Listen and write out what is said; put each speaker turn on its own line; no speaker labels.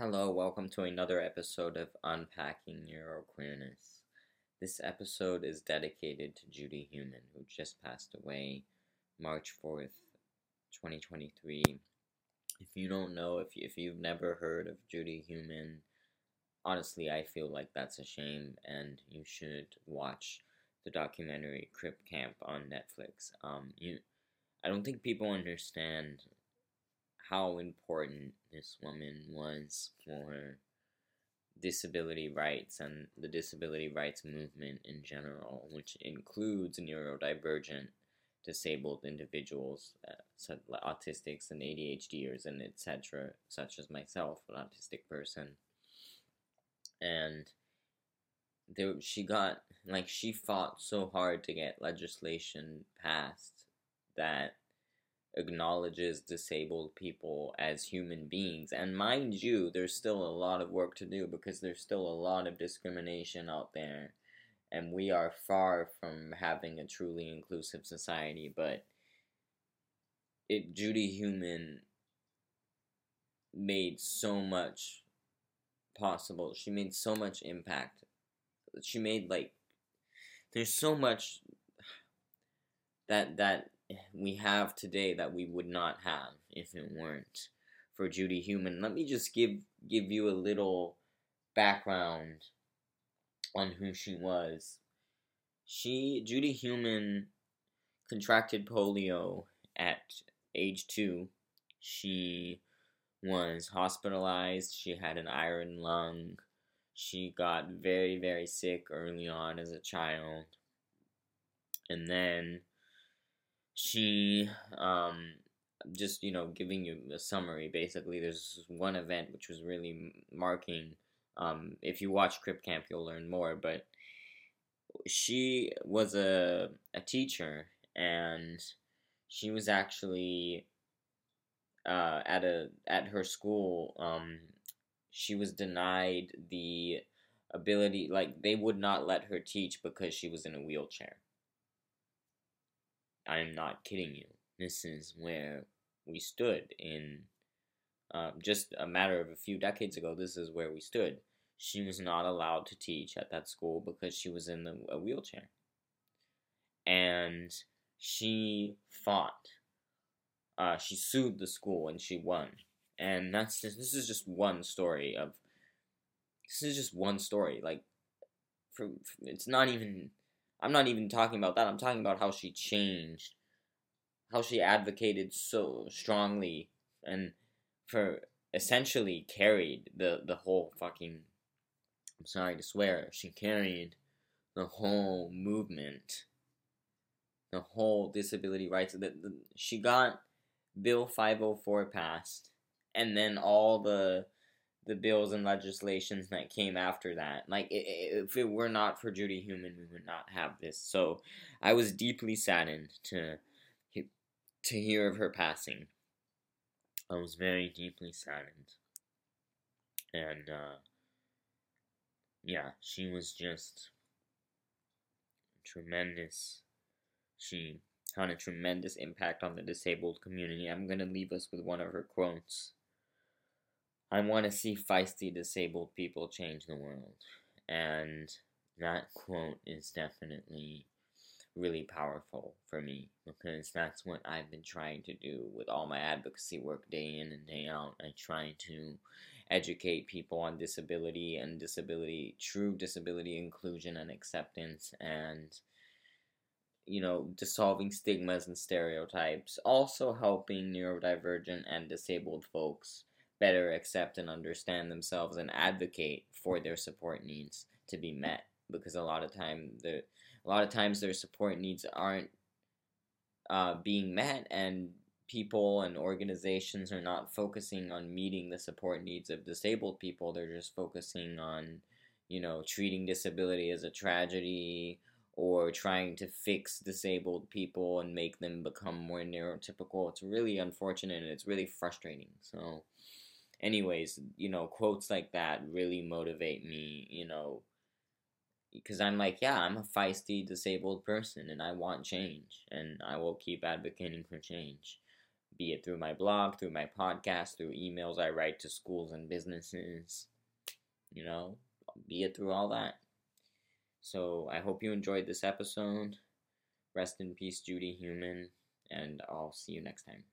Hello, welcome to another episode of Unpacking Neuroqueerness. This episode is dedicated to Judy Heumann, who just passed away March 4th, 2023. If you don't know, if, you, if you've never heard of Judy Heumann, honestly, I feel like that's a shame, and you should watch the documentary Crip Camp on Netflix. Um, you, I don't think people understand how important this woman was for disability rights and the disability rights movement in general, which includes neurodivergent disabled individuals, uh, such autistics and ADHDers and etc., such as myself, an autistic person. And there, she got like she fought so hard to get legislation passed that acknowledges disabled people as human beings. And mind you, there's still a lot of work to do because there's still a lot of discrimination out there. And we are far from having a truly inclusive society. But it Judy Heumann made so much possible. She made so much impact. She made like there's so much that that we have today that we would not have if it weren't for Judy Heumann. Let me just give give you a little background on who she was. She Judy Heumann contracted polio at age 2. She was hospitalized. She had an iron lung. She got very very sick early on as a child. And then she um just you know giving you a summary basically there's one event which was really marking um if you watch crip camp you'll learn more but she was a a teacher and she was actually uh at a at her school um she was denied the ability like they would not let her teach because she was in a wheelchair I'm not kidding you. This is where we stood in um, just a matter of a few decades ago. This is where we stood. She was not allowed to teach at that school because she was in the, a wheelchair. And she fought. Uh, she sued the school and she won. And that's just, this is just one story of. This is just one story. Like, for, it's not even I'm not even talking about that. I'm talking about how she changed, how she advocated so strongly, and for essentially carried the the whole fucking. I'm sorry to swear. She carried the whole movement, the whole disability rights. The, she got Bill 504 passed, and then all the the bills and legislations that came after that. Like, if it were not for Judy Heumann, we would not have this. So, I was deeply saddened to to hear of her passing. I was very deeply saddened, and uh, yeah, she was just tremendous. She had a tremendous impact on the disabled community. I'm gonna leave us with one of her quotes. I want to see feisty disabled people change the world. And that quote is definitely really powerful for me because that's what I've been trying to do with all my advocacy work day in and day out. I try to educate people on disability and disability, true disability inclusion and acceptance, and you know, dissolving stigmas and stereotypes, also helping neurodivergent and disabled folks better accept and understand themselves and advocate for their support needs to be met because a lot of time the a lot of times their support needs aren't uh, being met and people and organizations are not focusing on meeting the support needs of disabled people. They're just focusing on you know treating disability as a tragedy or trying to fix disabled people and make them become more neurotypical. It's really unfortunate and it's really frustrating so anyways, you know, quotes like that really motivate me, you know, because I'm like, yeah, I'm a feisty disabled person and I want change and I will keep advocating for change. be it through my blog, through my podcast, through emails I write to schools and businesses, you know, be it through all that. So I hope you enjoyed this episode. Rest in peace, Judy Heumann, and I'll see you next time.